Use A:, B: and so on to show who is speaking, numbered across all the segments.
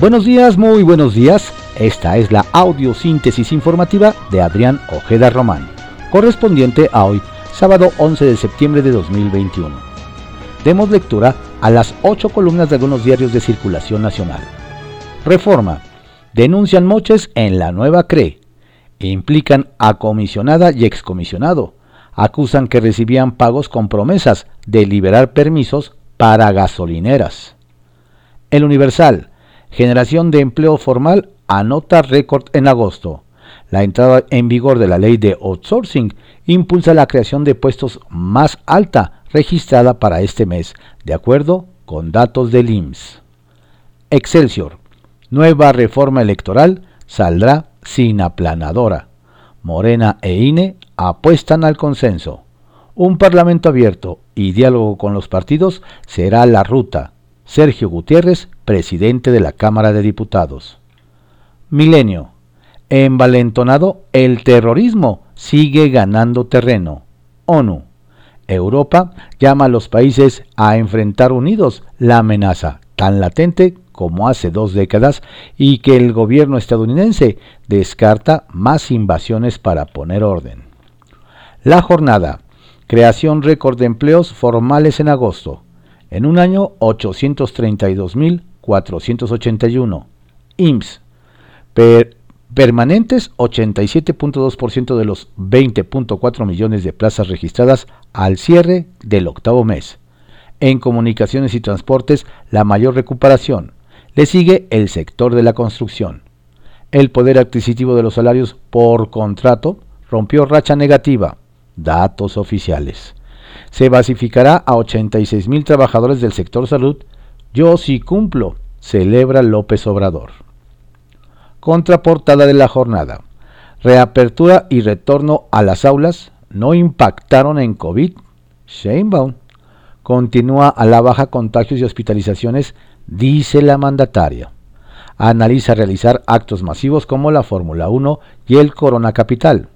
A: Buenos días, muy buenos días. Esta es la audiosíntesis informativa de Adrián Ojeda Román, correspondiente a hoy, sábado 11 de septiembre de 2021. Demos lectura a las ocho columnas de algunos diarios de circulación nacional. Reforma. Denuncian moches en la nueva CRE. Implican a comisionada y excomisionado. Acusan que recibían pagos con promesas de liberar permisos para gasolineras. El Universal Generación de empleo formal anota récord en agosto. La entrada en vigor de la ley de outsourcing impulsa la creación de puestos más alta registrada para este mes, de acuerdo con datos del IMSS. Excelsior. Nueva reforma electoral saldrá sin aplanadora. Morena e INE apuestan al consenso. Un parlamento abierto y diálogo con los partidos será la ruta. Sergio Gutiérrez presidente de la Cámara de Diputados. Milenio. Envalentonado, el terrorismo sigue ganando terreno. ONU. Europa llama a los países a enfrentar unidos la amenaza tan latente como hace dos décadas y que el gobierno estadounidense descarta más invasiones para poner orden. La jornada. Creación récord de empleos formales en agosto. En un año, 832 mil 481. IMSS. permanentes 87.2% de los 20.4 millones de plazas registradas al cierre del octavo mes. En comunicaciones y transportes, la mayor recuperación. Le sigue el sector de la construcción. El poder adquisitivo de los salarios por contrato rompió racha negativa. Datos oficiales. Se basificará a 86 mil trabajadores del sector salud yo sí cumplo, celebra López Obrador. Contraportada de la jornada. Reapertura y retorno a las aulas no impactaron en COVID. Sheinbaum continúa a la baja contagios y hospitalizaciones, dice la mandataria. Analiza realizar actos masivos como la Fórmula 1 y el Corona Capital.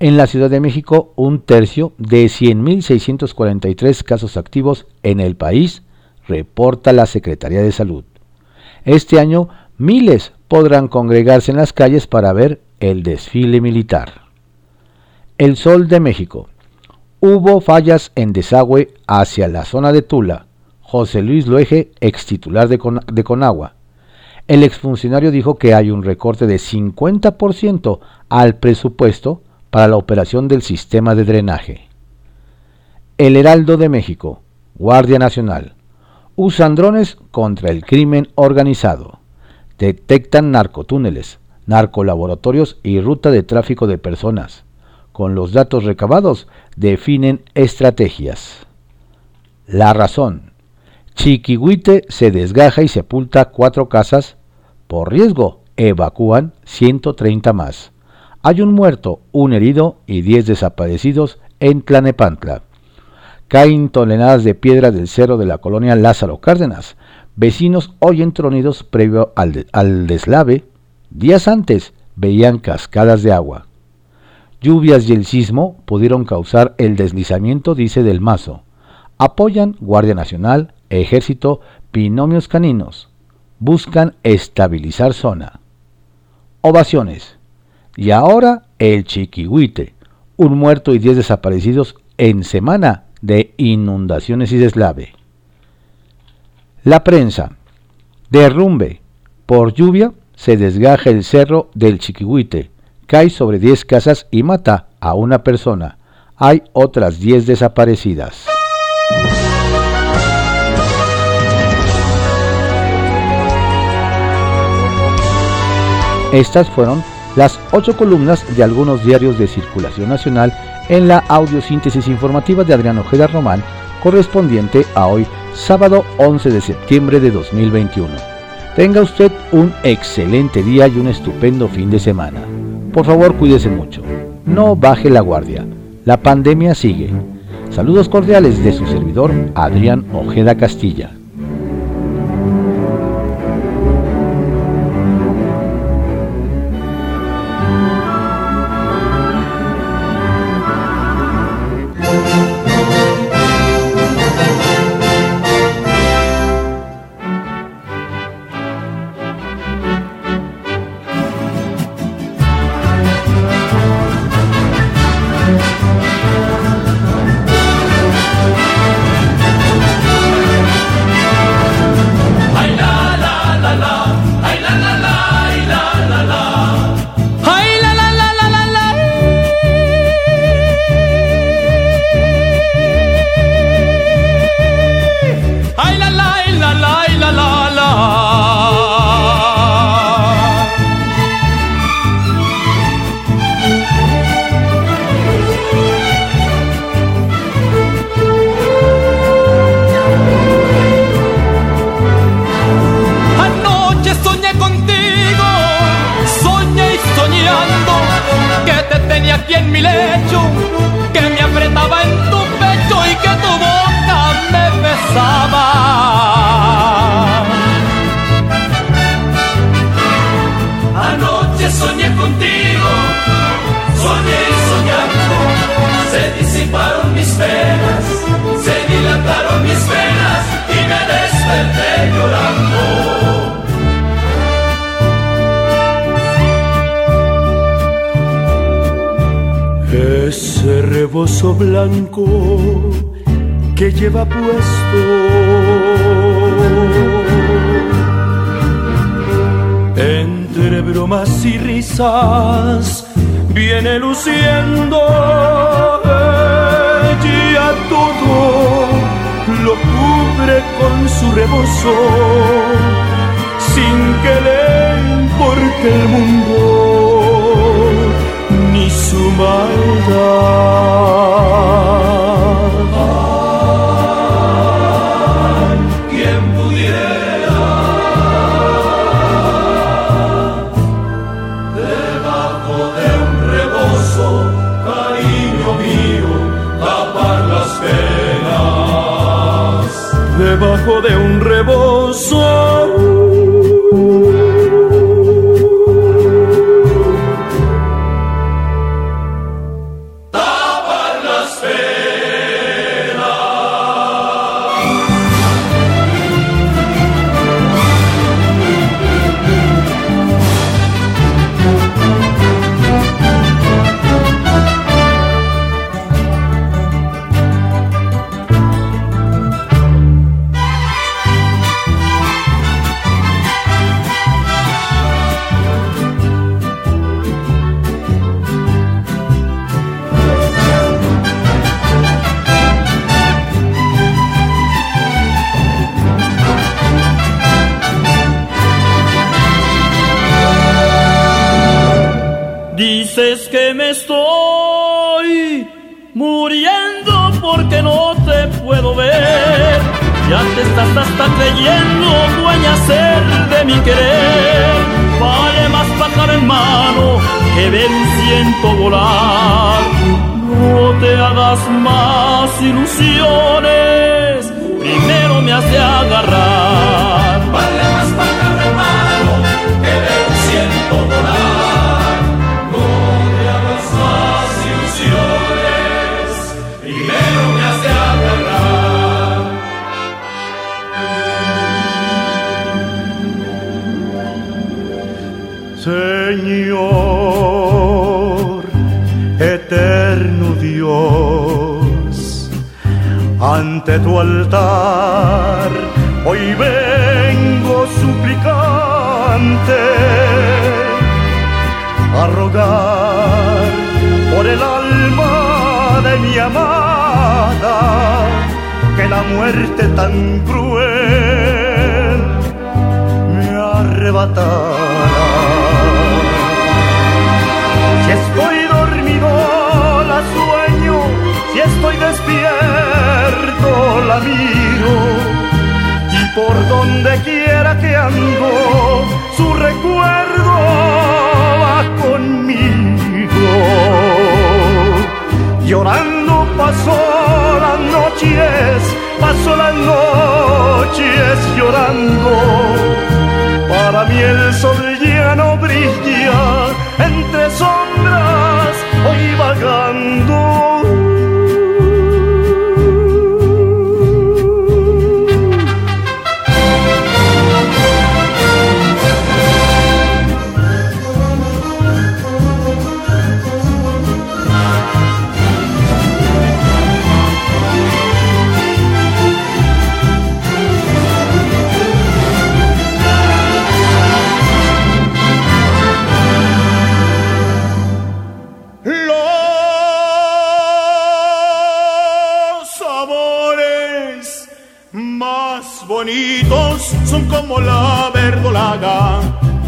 A: En la Ciudad de México, un tercio de 100.643 casos activos en el país reporta la Secretaría de Salud. Este año miles podrán congregarse en las calles para ver el desfile militar. El Sol de México. Hubo fallas en desagüe hacia la zona de Tula. José Luis Loeje, ex titular de, de Conagua. El exfuncionario dijo que hay un recorte de 50% al presupuesto para la operación del sistema de drenaje. El Heraldo de México, Guardia Nacional usan drones contra el crimen organizado. Detectan narcotúneles, narcolaboratorios y ruta de tráfico de personas. Con los datos recabados definen estrategias. La razón. Chiquihuite se desgaja y sepulta cuatro casas. Por riesgo, evacúan 130 más. Hay un muerto, un herido y 10 desaparecidos en Tlanepantla caen toneladas de piedra del cerro de la colonia Lázaro Cárdenas. Vecinos oyen tronidos previo al, deslave. Días antes veían cascadas de agua. Lluvias y el sismo pudieron causar el deslizamiento, dice Del Mazo. Apoyan Guardia Nacional, Ejército, binomios caninos. Buscan estabilizar zona. Ovaciones. Y ahora el chiquihuite. Un muerto y diez desaparecidos en semana de inundaciones y deslave. La prensa. Derrumbe. Por lluvia se desgaja el cerro del Chiquihuite, cae sobre 10 casas y mata a una persona. Hay otras 10 desaparecidas. Estas fueron las ocho columnas de algunos diarios de circulación nacional en la audiosíntesis informativa de Adrián Ojeda Román, correspondiente a hoy, sábado 11 de septiembre de 2021. Tenga usted un excelente día y un estupendo fin de semana. Por favor, cuídese mucho. No baje la guardia. La pandemia sigue. Saludos cordiales de su servidor, Adrián Ojeda Castilla.
B: Ese rebozo blanco
C: que lleva
B: puesto. Entre bromas y risas viene luciendo ella todo lo cubre con su rebozo sin que le importe el mundo su maldad.
C: Ay, ¿quién pudiera debajo
B: de un rebozo, cariño mío, tapar las penas
C: debajo
B: de un
C: porque no te puedo ver. Ya te estás hasta creyendo dueña ser de mi querer. Vale más pájaro en mano que ver un ciento volar. No te hagas más ilusiones, primero me hace agarrar.
D: eterno Dios, ante tu altar hoy vengo suplicante a rogar por el alma de mi amada, que la muerte tan cruel me arrebata y por donde quiera que ando, su recuerdo va conmigo. Llorando pasó las noches, pasó las noches llorando
E: son como la verdolaga.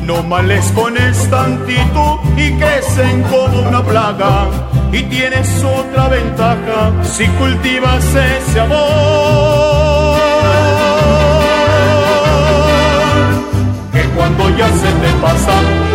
E: No males les pones tantito y crecen como una plaga. Y tienes otra ventaja si cultivas ese amor. Que cuando ya se te pasa